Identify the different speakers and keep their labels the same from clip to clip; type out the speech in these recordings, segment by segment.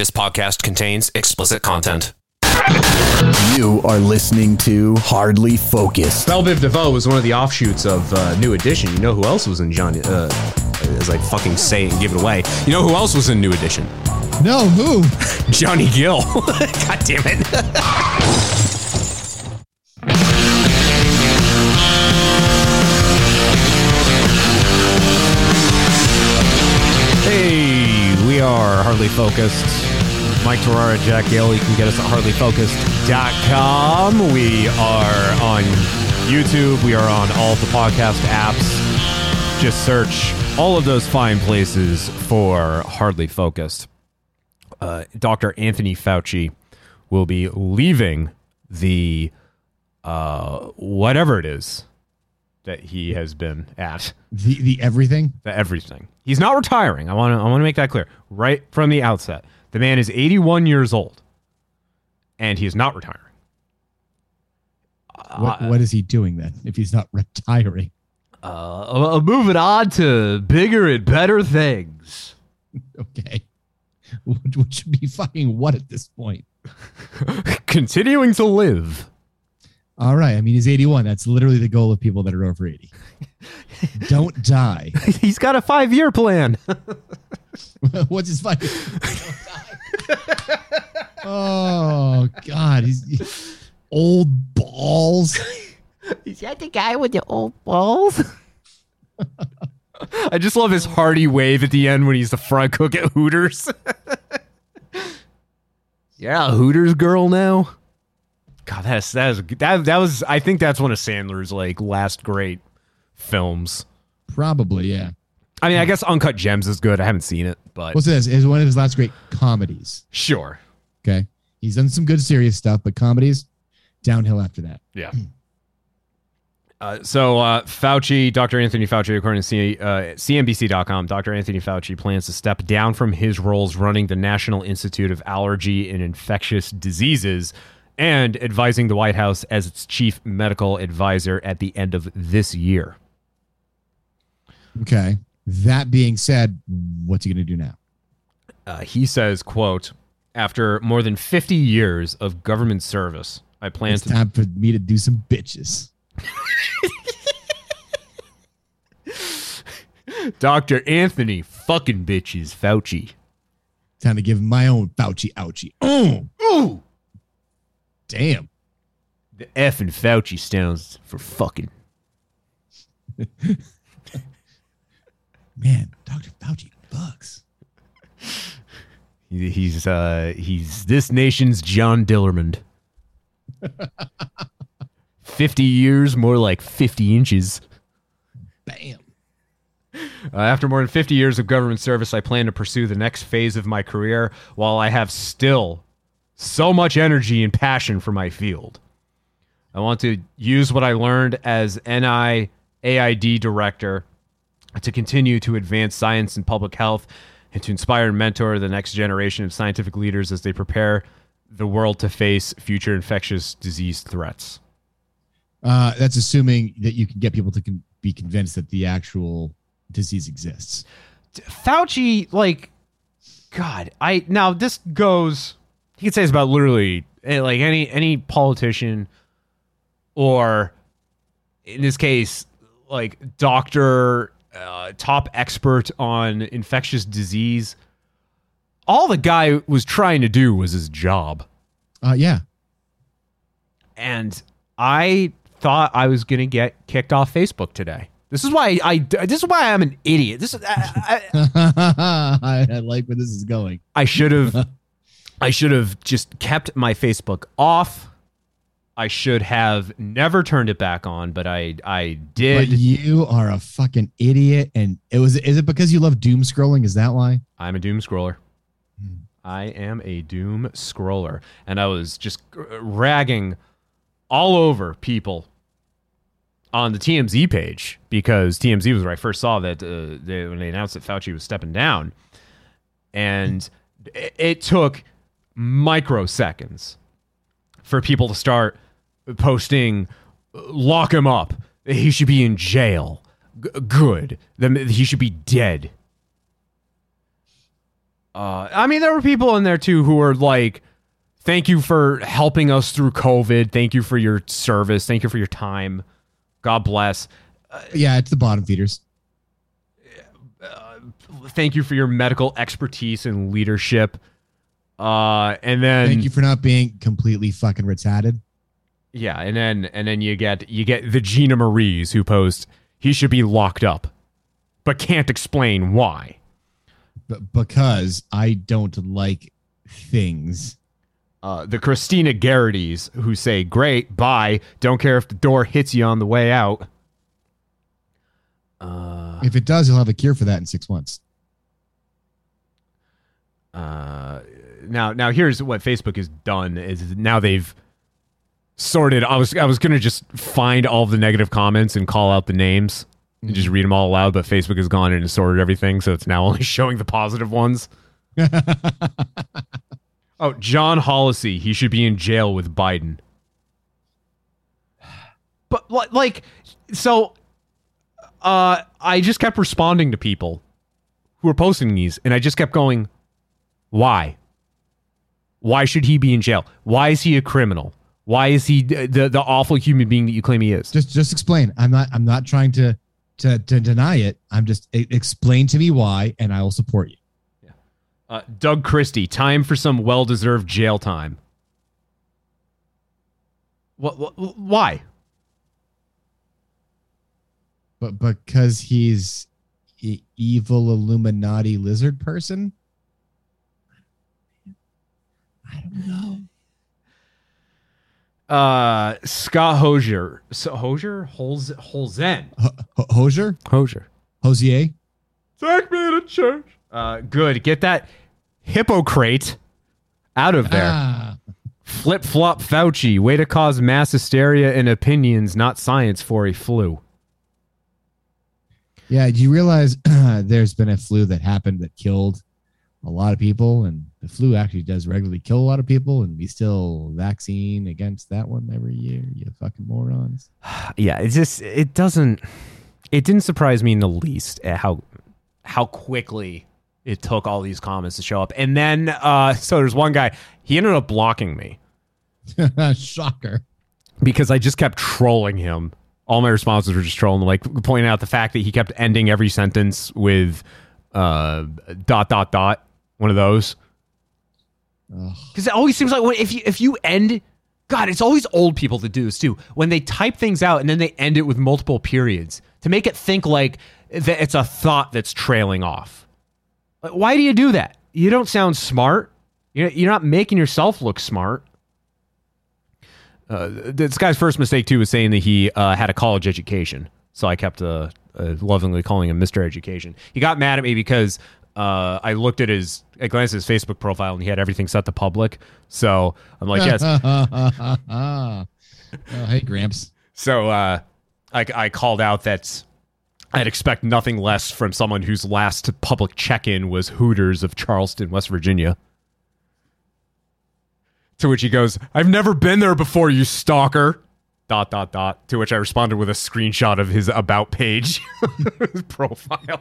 Speaker 1: This podcast contains explicit content.
Speaker 2: You are listening to Hardly Focused.
Speaker 3: Belle Biv DeVoe was one of the offshoots of uh, New Edition. You know who else was in John? Uh, as I fucking say it and give it away. You know who else was in New Edition?
Speaker 4: No, who?
Speaker 3: Johnny Gill. God damn it. Hey, we are Hardly Focused. Mike Terrara, Jack Gill. You can get us at hardlyfocused.com. We are on YouTube. We are on all the podcast apps. Just search all of those fine places for Hardly Focused. Uh, Dr. Anthony Fauci will be leaving the uh, whatever it is that he has been at
Speaker 4: The the everything.
Speaker 3: the everything. He's not retiring. I want to I want to make that clear right from the outset. The man is 81 years old and he is not retiring.
Speaker 4: What what is he doing then? If he's not retiring,
Speaker 3: Uh, uh, moving on to bigger and better things.
Speaker 4: okay. Which should be fucking what at this point?
Speaker 3: Continuing to live.
Speaker 4: All right. I mean, he's 81. That's literally the goal of people that are over 80. Don't die.
Speaker 3: He's got a 5-year plan.
Speaker 4: What's his fucking? oh God, he's he- old balls.
Speaker 3: Is that the guy with the old balls? I just love his hearty wave at the end when he's the front cook at Hooters. yeah, Hooters girl now. God, that's that is that that was I think that's one of Sandler's like last great films.
Speaker 4: Probably, yeah.
Speaker 3: I mean, I guess Uncut Gems is good. I haven't seen it, but
Speaker 4: What's this? Is one of his last great comedies.
Speaker 3: sure.
Speaker 4: Okay, he's done some good serious stuff, but comedies downhill after that.
Speaker 3: Yeah. Uh, so uh, Fauci, Dr. Anthony Fauci, according to C- uh, CNBC.com, Dr. Anthony Fauci plans to step down from his roles running the National Institute of Allergy and Infectious Diseases and advising the White House as its chief medical advisor at the end of this year.
Speaker 4: Okay. That being said, what's he going to do now?
Speaker 3: Uh, he says, "quote After more than 50 years of government service, I plan
Speaker 4: It's
Speaker 3: to
Speaker 4: time for me to do some bitches.
Speaker 3: Dr. Anthony fucking bitches Fauci."
Speaker 4: Time to give my own Fauci ouchie. Oh,
Speaker 3: Ooh.
Speaker 4: damn.
Speaker 3: The F in Fauci stands for fucking.
Speaker 4: Man, Dr. Fauci bucks.
Speaker 3: He- He's uh he's this nation's John Dillermand. Fifty years, more like fifty inches.
Speaker 4: Bam.
Speaker 3: Uh, after more than 50 years of government service, I plan to pursue the next phase of my career while I have still so much energy and passion for my field. I want to use what I learned as NIAID director to continue to advance science and public health and to inspire and mentor the next generation of scientific leaders as they prepare the world to face future infectious disease threats.
Speaker 4: Uh, that's assuming that you can get people to con- be convinced that the actual disease exists.
Speaker 3: Fauci, like, God, I now this goes. He could say this about literally eh, like any any politician, or in this case, like doctor, uh, top expert on infectious disease. All the guy was trying to do was his job,
Speaker 4: Uh, yeah.
Speaker 3: and I thought I was gonna get kicked off Facebook today. This is why I. This is why I'm an idiot. This is. I, I,
Speaker 4: I, I like where this is going.
Speaker 3: I should have I should have just kept my Facebook off. I should have never turned it back on, but I I
Speaker 4: But
Speaker 3: did.
Speaker 4: you are a fucking idiot. And it was, is it because you love doom scrolling? Is that why?
Speaker 3: I'm a doom scroller. I am a doom scroller and I was just ragging all over people on the TMZ page because TMZ was where I first saw that uh, they, when they announced that Fauci was stepping down, and it, it took microseconds for people to start posting, "Lock him up. He should be in jail. G- good. Then he should be dead." Uh, I mean, there were people in there too who were like, "Thank you for helping us through COVID. Thank you for your service. Thank you for your time. God bless.
Speaker 4: Yeah, it's the bottom feeders.
Speaker 3: Thank you for your medical expertise and leadership." Uh, and then
Speaker 4: Thank you for not being completely fucking retarded.
Speaker 3: Yeah, and then and then you get you get the Gina Marie's who post he should be locked up, but can't explain why.
Speaker 4: But because I don't like things.
Speaker 3: Uh, the Christina Garrity's who say great, bye, don't care if the door hits you on the way out. Uh,
Speaker 4: If it does, he'll have a cure for that in six months.
Speaker 3: uh, now now here's what Facebook has done is now they've sorted. I was I was gonna just find all the negative comments and call out the names and just read them all aloud, but Facebook has gone in and sorted everything, so it's now only showing the positive ones. oh, John Hollisey, he should be in jail with Biden. But like, so, uh, I just kept responding to people who were posting these, and I just kept going, why? Why should he be in jail? Why is he a criminal? Why is he the the, the awful human being that you claim he is?
Speaker 4: Just just explain. I'm not I'm not trying to to, to deny it. I'm just explain to me why, and I will support you.
Speaker 3: Uh, Doug Christie, time for some well deserved jail time. What, what? Why?
Speaker 4: But because he's e- evil Illuminati lizard person. I don't know.
Speaker 3: Uh, Scott Hosier. So, Hosier? Holz, Holzen.
Speaker 4: Ho- Ho- Hosier,
Speaker 3: Hosier.
Speaker 4: Hosier.
Speaker 3: Take me to church. Uh, good. Get that hippocrate out of there.
Speaker 4: Ah,
Speaker 3: Flip flop Fauci. Way to cause mass hysteria and opinions, not science, for a flu.
Speaker 4: yeah. Do you realize there's been a flu that happened that killed a lot of people, and the flu actually does regularly kill a lot of people, and we still vaccine against that one every year. You fucking morons.
Speaker 3: yeah, it just it doesn't it didn't surprise me in the least at how how quickly it took all these comments to show up. And then uh so there's one guy, he ended up blocking me
Speaker 4: Shocker.
Speaker 3: because I just kept trolling him. All my responses were just trolling, like pointing out the fact that he kept ending every sentence with uh dot dot dot, one of those. Because it always seems like when, if you if you end, God, it's always old people that do this too. When they type things out and then they end it with multiple periods to make it think like that it's a thought that's trailing off. Like, Why do you do that? You don't sound smart. You're you're not making yourself look smart. Uh, this guy's first mistake too was saying that he uh, had a college education, so I kept uh, uh, lovingly calling him Mister Education. He got mad at me because uh, I looked at his, I glanced at his Facebook profile and he had everything set to public. So I'm like, yes.
Speaker 4: oh, hey, Gramps.
Speaker 3: So uh, I, I called out that I'd expect nothing less from someone whose last public check-in was Hooters of Charleston, West Virginia. To which he goes, "I've never been there before, you stalker." Dot dot dot. To which I responded with a screenshot of his about page, his profile.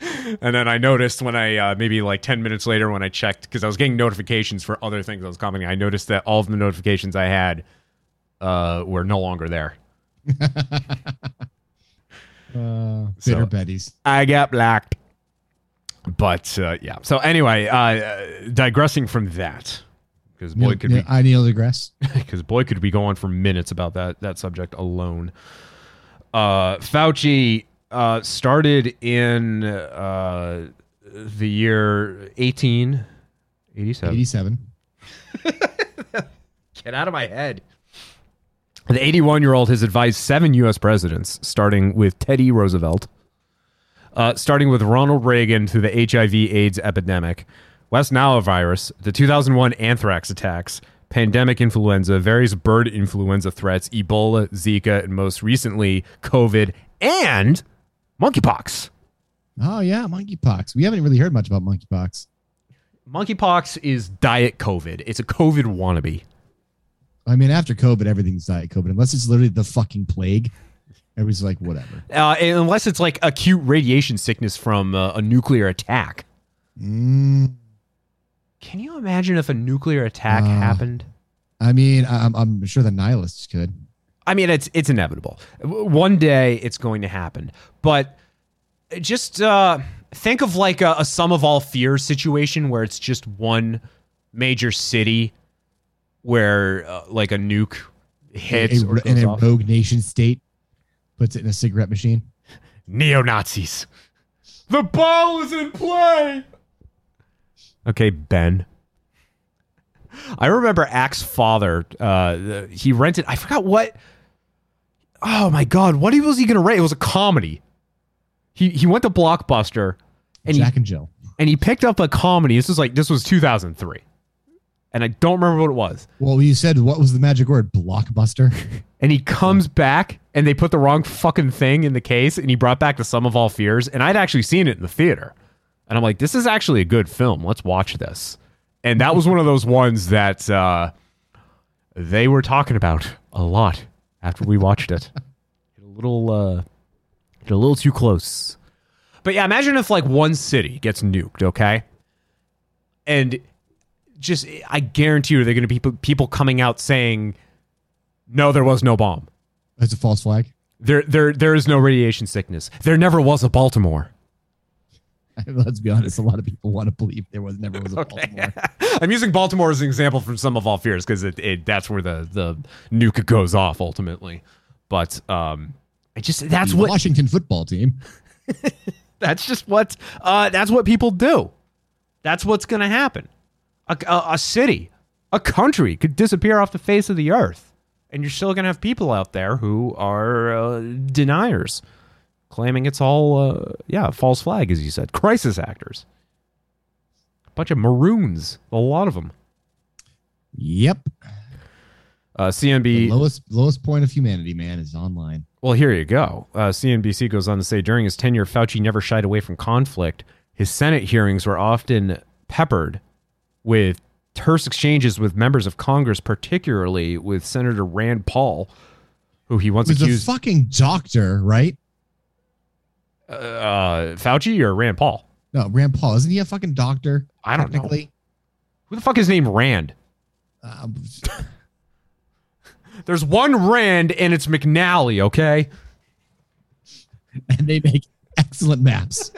Speaker 3: And then I noticed when I uh, maybe like ten minutes later when I checked because I was getting notifications for other things I was commenting. I noticed that all of the notifications I had uh, were no longer there.
Speaker 4: Uh,
Speaker 3: So-
Speaker 4: bitter Betty's.
Speaker 3: I got blacked. But uh, yeah. So anyway, uh, digressing from that, because boy
Speaker 4: Neil-
Speaker 3: could
Speaker 4: Neil-
Speaker 3: be
Speaker 4: I deGrasse.
Speaker 3: because boy could be going for minutes about that that subject alone. Uh, Fauci uh, started in uh, the year eighteen eighty seven.
Speaker 4: 87.
Speaker 3: Get out of my head. The 81 year old has advised seven U.S. presidents, starting with Teddy Roosevelt, uh, starting with Ronald Reagan through the HIV/AIDS epidemic, West Nile virus, the 2001 anthrax attacks, pandemic influenza, various bird influenza threats, Ebola, Zika, and most recently COVID and monkeypox.
Speaker 4: Oh, yeah, monkeypox. We haven't really heard much about monkeypox.
Speaker 3: Monkeypox is diet COVID. It's a COVID wannabe.
Speaker 4: I mean, after COVID, everything's diet COVID, unless it's literally the fucking plague. Everybody's like, whatever.
Speaker 3: uh, unless it's like acute radiation sickness from uh, a nuclear attack.
Speaker 4: Mm,
Speaker 3: Can you imagine if a nuclear attack
Speaker 4: Uh.
Speaker 3: happened?
Speaker 4: I mean, I'm, I'm sure the nihilists could.
Speaker 3: I mean, it's it's inevitable. One day it's going to happen. But just uh, think of like a, a sum of all fears situation where it's just one major city where uh, like a nuke hits
Speaker 4: a,
Speaker 3: or
Speaker 4: in a
Speaker 3: off.
Speaker 4: rogue nation state puts it in a cigarette machine.
Speaker 3: Neo Nazis. The ball is in play. Okay, Ben. I remember Axe father. Uh, he rented. I forgot what. Oh my god! What was he gonna rent? It was a comedy. He he went to Blockbuster, and he
Speaker 4: Jack and Jill.
Speaker 3: and he picked up a comedy. This was like this was 2003, and I don't remember what it was.
Speaker 4: Well, you said what was the magic word? Blockbuster.
Speaker 3: and he comes back and they put the wrong fucking thing in the case and he brought back the sum of all fears and i'd actually seen it in the theater and i'm like this is actually a good film let's watch this and that was one of those ones that uh, they were talking about a lot after we watched it Get a little uh, get a little too close but yeah imagine if like one city gets nuked okay and just i guarantee you they're going to be people- people coming out saying no, there was no bomb.
Speaker 4: That's a false flag.
Speaker 3: There, there, there is no radiation sickness. There never was a Baltimore.
Speaker 4: Let's be honest. A lot of people want to believe there was never was a Baltimore.
Speaker 3: I'm using Baltimore as an example from sum of all fears because it, it, that's where the the nuke goes off ultimately. But um, I just that's
Speaker 4: The
Speaker 3: what
Speaker 4: Washington football team.
Speaker 3: that's just what uh, that's what people do. That's what's going to happen. A, a, a city, a country could disappear off the face of the earth, and you're still going to have people out there who are uh, deniers, claiming it's all uh, yeah false flag, as you said, crisis actors. A bunch of maroons, a lot of them.
Speaker 4: Yep.
Speaker 3: Uh,
Speaker 4: The lowest lowest point of humanity, man, is online.
Speaker 3: Well, here you go. Uh, CNBC goes on to say during his tenure, Fauci never shied away from conflict. His Senate hearings were often peppered with terse exchanges with members of Congress, particularly with Senator Rand Paul, who he once
Speaker 4: was a
Speaker 3: accused
Speaker 4: fucking doctor, right?
Speaker 3: Uh, Fauci or Rand Paul.
Speaker 4: No, Rand Paul. Isn't he a fucking doctor?
Speaker 3: I don't know. Who the fuck is named Rand?
Speaker 4: Uh,
Speaker 3: There's one Rand, and it's McNally. Okay.
Speaker 4: and they make excellent maps.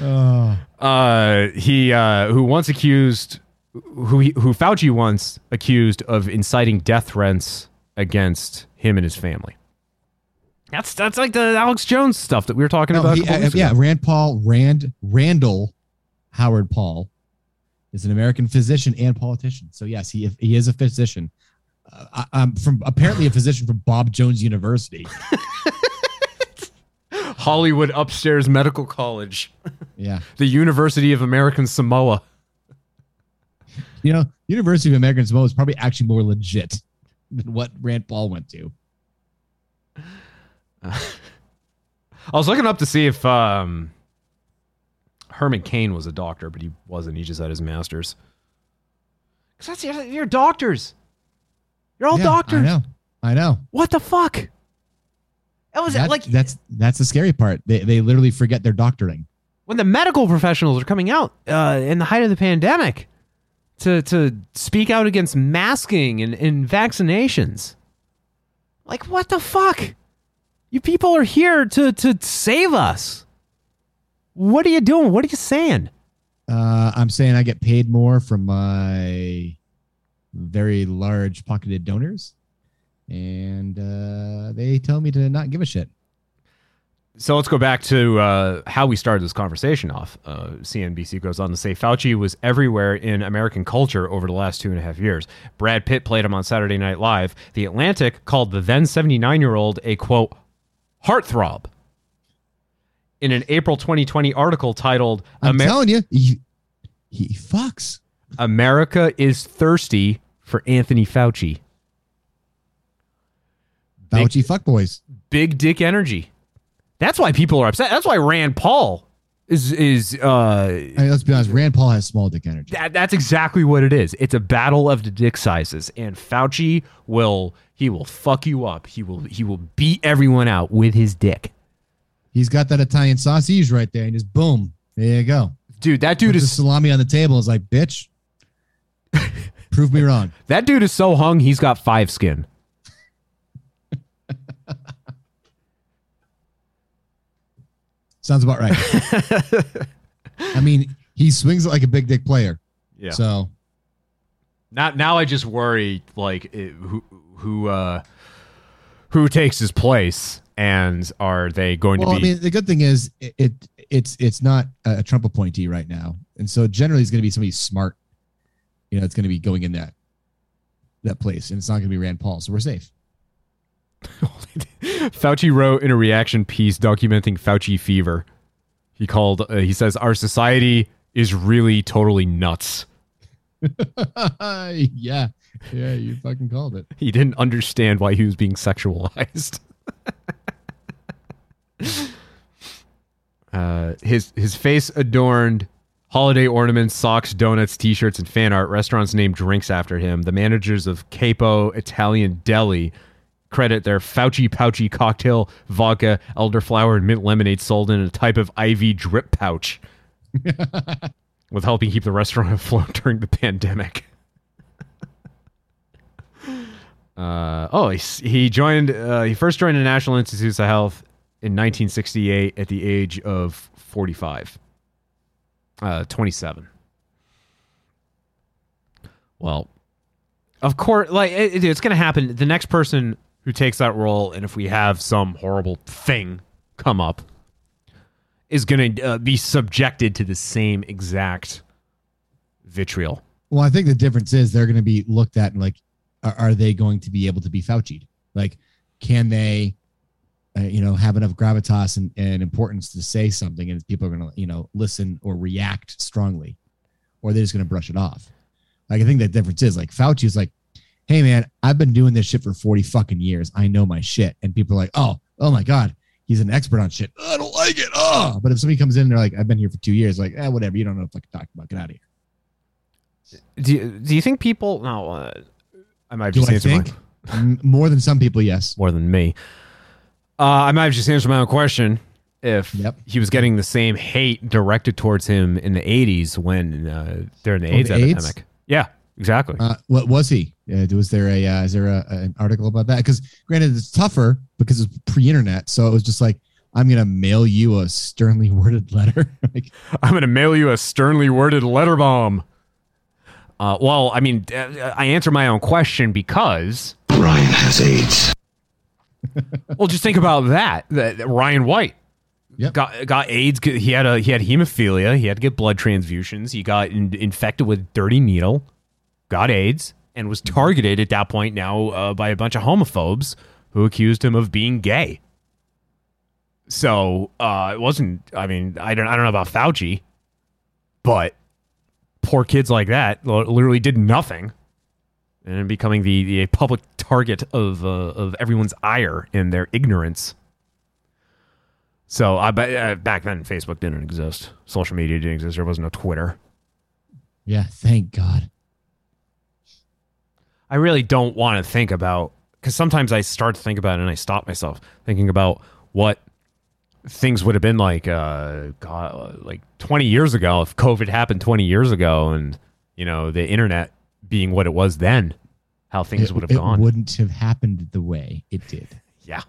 Speaker 4: oh,
Speaker 3: uh, he uh, who once accused who he, who Fauci once accused of inciting death threats against him and his family. That's that's like the Alex Jones stuff that we were talking
Speaker 4: No,
Speaker 3: about.
Speaker 4: he-
Speaker 3: couple
Speaker 4: uh, yeah. Rand Paul, Rand Randall Howard Paul is an American physician and politician. So yes, he he is a physician. Uh, I, I'm from apparently a physician from Bob Jones University.
Speaker 3: Hollywood Upstairs Medical College,
Speaker 4: Yeah,
Speaker 3: the University of American Samoa.
Speaker 4: you know, University of American Samoa is probably actually more legit than what Rand Paul went to.
Speaker 3: I was looking up to see if um, Herman Cain was a doctor, but he wasn't. He just had his master's. Because that's you're, you're doctors. You're all
Speaker 4: Yeah,
Speaker 3: doctors.
Speaker 4: I know. I know.
Speaker 3: What the fuck? That was
Speaker 4: That-
Speaker 3: like
Speaker 4: that's that's the scary part. They they literally forget their doctoring.
Speaker 3: when the medical professionals are coming out uh, in the height of the pandemic to to speak out against masking and, and vaccinations. Like what the fuck? You people are here to to save us. What are you doing? What are you saying?
Speaker 4: Uh, I'm saying I get paid more from my very large pocketed donors, and uh, they tell me to not give a shit.
Speaker 3: So let's go back to uh, how we started this conversation off. Uh, CNBC goes on to say Fauci was everywhere in American culture over the last two and a half years. Brad Pitt played him on Saturday Night Live. The Atlantic called the then 79 year old a quote, heartthrob. In an April 2020 article titled
Speaker 4: I'm
Speaker 3: Amer-
Speaker 4: telling you, he, he fucks.
Speaker 3: America is Thirsty for Anthony Fauci. Big-
Speaker 4: Fauci fuckboys.
Speaker 3: big dick energy. That's why people are upset. That's why Rand Paul is is uh
Speaker 4: I mean, let's be honest. Rand Paul has small dick energy.
Speaker 3: that, that's exactly what it is. It's a battle of the dick sizes, and Fauci will he will fuck you up. He will he will beat everyone out with his dick.
Speaker 4: He's got that Italian sausage right there, and just boom, There you go.
Speaker 3: Dude, that
Speaker 4: Dude the
Speaker 3: is
Speaker 4: salami on the table is like, bitch. prove me wrong.
Speaker 3: that dude is so hung. He's got five skin.
Speaker 4: Sounds about right. I mean, he swings it like a big dick player.
Speaker 3: Yeah.
Speaker 4: So
Speaker 3: Now, now I just worry like it, who who uh who takes his place, and are they going
Speaker 4: well,
Speaker 3: to be?
Speaker 4: I mean, the good thing is it, it it's it's not a Trump appointee right now, and so generally it's going to be somebody smart. You know, it's going to be going in that that place, and it's not going to be Rand Paul, so we're safe.
Speaker 3: Fauci wrote in a reaction piece documenting Fauci fever. He called. Uh, he says our society is really totally nuts.
Speaker 4: yeah, yeah, you fucking called it.
Speaker 3: He didn't understand why he was being sexualized. uh, his his face adorned holiday ornaments, socks, donuts, t-shirts, and fan art. Restaurants named drinks after him. The managers of Capo Italian Deli credit their Fauci Pouchy cocktail, vodka, elderflower, and mint lemonade sold in a type of IV drip pouch, with helping keep the restaurant afloat during the pandemic. Uh, oh, he, he joined. Uh, he first joined the National Institutes of Health in 1968 at the age of 45. Uh, 27. Well, of course, like it, it- it's going to happen. The next person who takes that role, and if we have some horrible thing come up, is going to uh, be subjected to the same exact vitriol.
Speaker 4: Well, I think the difference is they're going to be looked at and like, are, are they going to be able to be Fauci'd? Like, can they, uh, you know, have enough gravitas and, and importance to say something and people are going to, you know, listen or react strongly, or they're just going to brush it off? Like, I think the difference is like Fauci is like, hey, man, I've been doing this shit for 40 fucking years. I know my shit. And people are like, oh, oh my God, he's an expert on shit. I don't like it. Oh, but if somebody comes in and they're like, I've been here for two years, like, eh, whatever, you don't know what fucking talk about. Get out of here.
Speaker 3: Do you, do you think people? No, uh, I might
Speaker 4: Do
Speaker 3: just
Speaker 4: I
Speaker 3: answered my-
Speaker 4: think? More than some people, yes.
Speaker 3: more than me. Uh, I might have just answered my own question. If
Speaker 4: Yep.
Speaker 3: he was getting the same hate directed towards him in the '80s when uh, during the
Speaker 4: Oh,
Speaker 3: AIDS
Speaker 4: the AIDS?
Speaker 3: epidemic, yeah, exactly.
Speaker 4: Uh, what was he? Uh, was there a uh, is there a, an article about that? Because granted, it's tougher because it's pre-internet, so it was just like I'm gonna mail you a sternly worded letter. like,
Speaker 3: I'm going to mail you a sternly worded letter bomb. Uh, well, I mean, uh, I answer my own question because,
Speaker 5: Ryan has AIDS.
Speaker 3: well, just think about that. that that Ryan White
Speaker 4: Yep.
Speaker 3: got got AIDS. He had a he had hemophilia. He had to get blood transfusions. He got in, infected with dirty needle. Got AIDS and was targeted at that point now uh, by a bunch of homophobes who accused him of being gay. So uh, it wasn't. I mean, I don't. I don't know about Fauci, but poor kids like that literally did nothing, and becoming the, the public target of uh, of everyone's ire and their ignorance. So I uh, back then Facebook didn't exist, social media didn't exist. There was no Twitter.
Speaker 4: yeah, thank God.
Speaker 3: I really don't want to think about because sometimes I start to think about it and I stop myself thinking about what things would have been like, uh, God, like 20 years ago if COVID happened 20 years ago and, you know, the internet being what it was then, how things
Speaker 4: It,
Speaker 3: would have gone.
Speaker 4: it
Speaker 3: gone.
Speaker 4: wouldn't have happened the way it did.
Speaker 3: Yeah.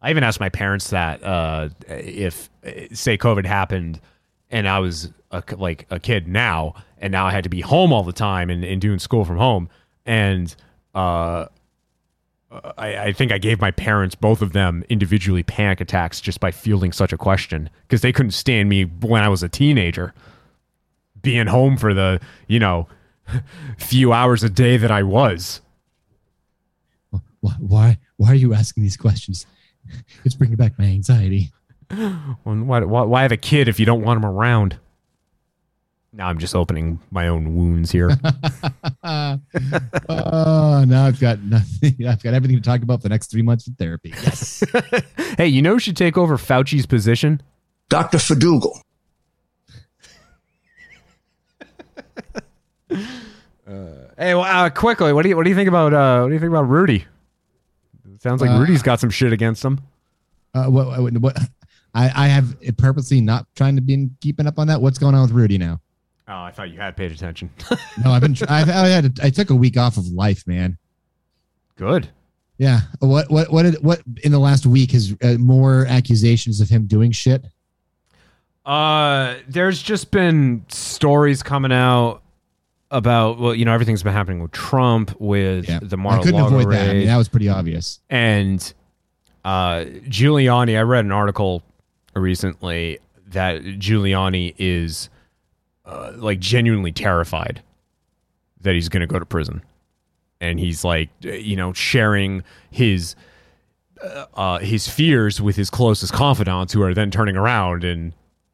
Speaker 3: I even asked my parents that uh, if, uh, say, COVID happened and I was a, like a kid now, and now I had to be home all the time and, and doing school from home. And uh, I, I think I gave my parents, both of them, individually panic attacks just by fielding such a question because they couldn't stand me when I was a teenager being home for the, you know, few hours a day that I was.
Speaker 4: Why? Why, why are you asking these questions? It's bringing back my anxiety.
Speaker 3: Well, Why, why, why have a kid if you don't want him around? Now I'm just opening my own wounds here.
Speaker 4: oh, now I've got nothing. I've got everything to talk about for the next three months of therapy. Yes.
Speaker 3: hey, you know who should take over Fauci's position?
Speaker 5: Dr. Fadugal.
Speaker 3: Hey, well, uh, quickly, what do you what do you think about uh, what do you think about Rudy? Sounds like
Speaker 4: Uh,
Speaker 3: Rudy's got some shit against him.
Speaker 4: Uh, what, what, what? I, I have purposely not trying to be keeping up on that. What's going on with Rudy now?
Speaker 3: Oh, I thought you had paid attention.
Speaker 4: No, I've been. I've, I had. I took a week off of life, man.
Speaker 3: Good.
Speaker 4: Yeah. What? What? What? Did, what? In the last week, has uh, more accusations of him doing shit?
Speaker 3: Uh, there's just been stories coming out about well, you know, everything's been happening with Trump, with
Speaker 4: Yeah.
Speaker 3: the
Speaker 4: I
Speaker 3: Mar-a-Lago
Speaker 4: couldn't avoid that. I mean, that was pretty obvious.
Speaker 3: and uh, Giuliani. I read an article recently that Giuliani is uh, like genuinely terrified that he's going to go to prison, and he's like, you know, sharing his. Uh, uh, his fears with his closest confidants, who are then turning around and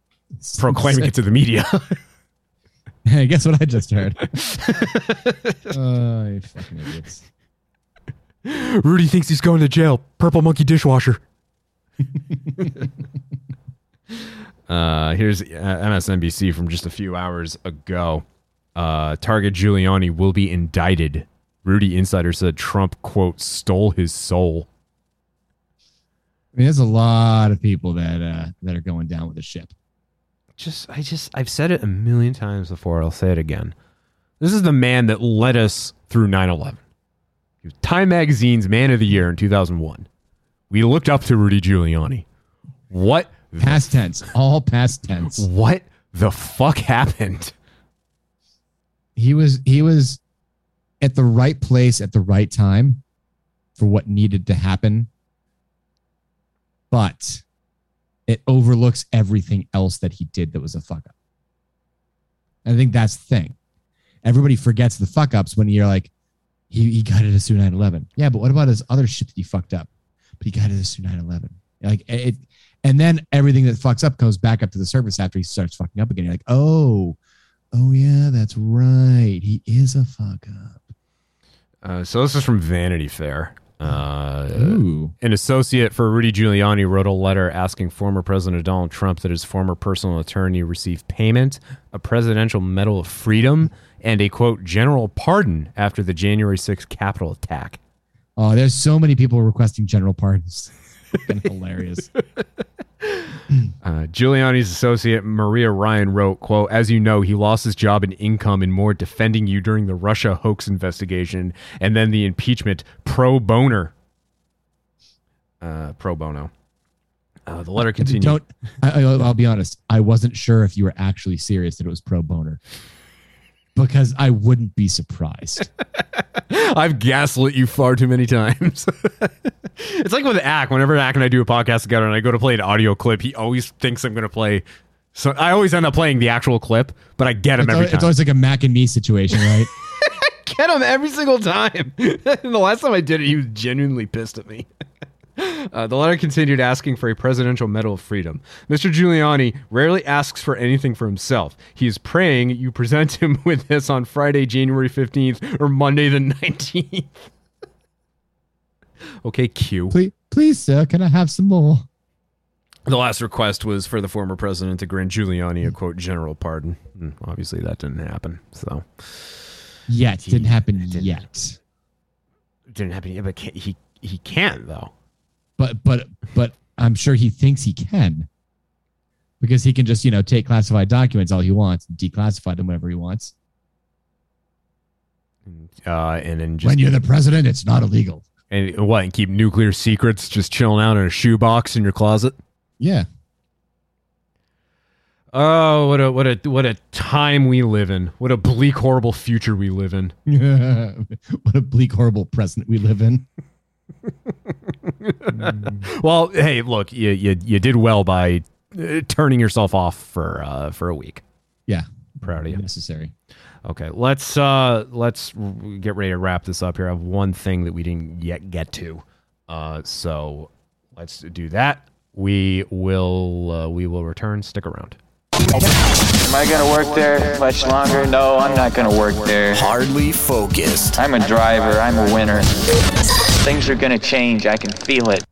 Speaker 3: proclaiming it to the media.
Speaker 4: Hey, guess what I just heard? oh, you fucking idiots.
Speaker 3: Rudy thinks he's going to jail. Purple monkey dishwasher. Uh, here's uh, MSNBC from just a few hours ago. Uh, Target Giuliani will be indicted. Rudy Insider said Trump, quote, stole his soul.
Speaker 4: I mean, there's a lot of people that uh, that are going down with the ship.
Speaker 3: Just, I just, I've said it a million times before. I'll say it again. This is the man that led us through 9 11. He was Time Magazine's Man of the Year in 2001. We looked up to Rudy Giuliani. What
Speaker 4: Past tense, all past tense.
Speaker 3: What the fuck happened?
Speaker 4: He was he was at the right place at the right time for what needed to happen, but it overlooks everything else that he did that was a fuck up. I think that's the thing. Everybody forgets the fuck ups when you're like, he, he got it as soon 9 11. Yeah, but what about his other shit that he fucked up? But he got it as soon 9 11. Like, it, and then everything that fucks up goes back up to the surface after he starts fucking up again. You're like, oh, oh yeah, that's right. He is a fuck up.
Speaker 3: Uh, so this is from Vanity Fair. Uh, an associate for Rudy Giuliani wrote a letter asking former President Donald Trump that his former personal attorney receive payment, a Presidential Medal of Freedom, and a quote general pardon after the January 6th Capitol attack.
Speaker 4: Oh, there's so many people requesting general pardons. Fucking hilarious.
Speaker 3: Uh, Giuliani's associate Maria Ryan wrote, "quote As you know, he lost his job and income in more defending you during the Russia hoax investigation and then the impeachment pro boner, uh, pro bono." Uh, the letter continues.
Speaker 4: Don't. I, I- I'll be honest. I wasn't sure if you were actually serious that it was pro boner, because I wouldn't be surprised.
Speaker 3: I've gaslit you far too many times. it's like with Ack. Whenever Ack and I do a podcast together and I go to play an audio clip, he always thinks I'm going to play. So I always end up playing the actual clip, but I get him
Speaker 4: It's,
Speaker 3: every
Speaker 4: al-
Speaker 3: time.
Speaker 4: it's always like a Mac and me situation, right?
Speaker 3: I get him every single time. and the last time I did it, he was genuinely pissed at me. Uh, the letter continued asking for a Presidential Medal of Freedom. Mr. Giuliani rarely asks for anything for himself. He is praying you present him with this on Friday, January 15th or Monday, the 19th. okay, Q.
Speaker 4: please, please, sir, can I have some more?
Speaker 3: The last request was for the former president to grant Giuliani a quote general pardon. And obviously, that didn't happen. So
Speaker 4: Yet didn't happen
Speaker 3: didn't.
Speaker 4: yet.
Speaker 3: didn't happen. yet, But ca- he he can't though.
Speaker 4: But but but I'm sure he thinks he can, because he can just you know take classified documents all he wants, and declassify them whenever he wants.
Speaker 3: Uh, and then just
Speaker 4: when you're the president, it's not illegal.
Speaker 3: and what and keep nuclear secrets just chilling out in a shoebox in your closet.
Speaker 4: Yeah.
Speaker 3: Oh, what a what a what a time we live in. What a bleak, horrible future we live in.
Speaker 4: what a bleak, horrible present we live in.
Speaker 3: Well, hey, look, you you, you did well by uh, turning yourself off for uh, for a week.
Speaker 4: Yeah.
Speaker 3: Proud of you.
Speaker 4: Necessary.
Speaker 3: Okay, let's uh let's get ready to wrap this up here. I have one thing that we didn't yet get to, uh, so let's do that. We will uh, we will return. Stick around.
Speaker 6: Am I gonna work there much longer? No, I'm not gonna work there.
Speaker 2: Hardly focused.
Speaker 6: I'm a driver, I'm a winner. Things are gonna change, I can feel it.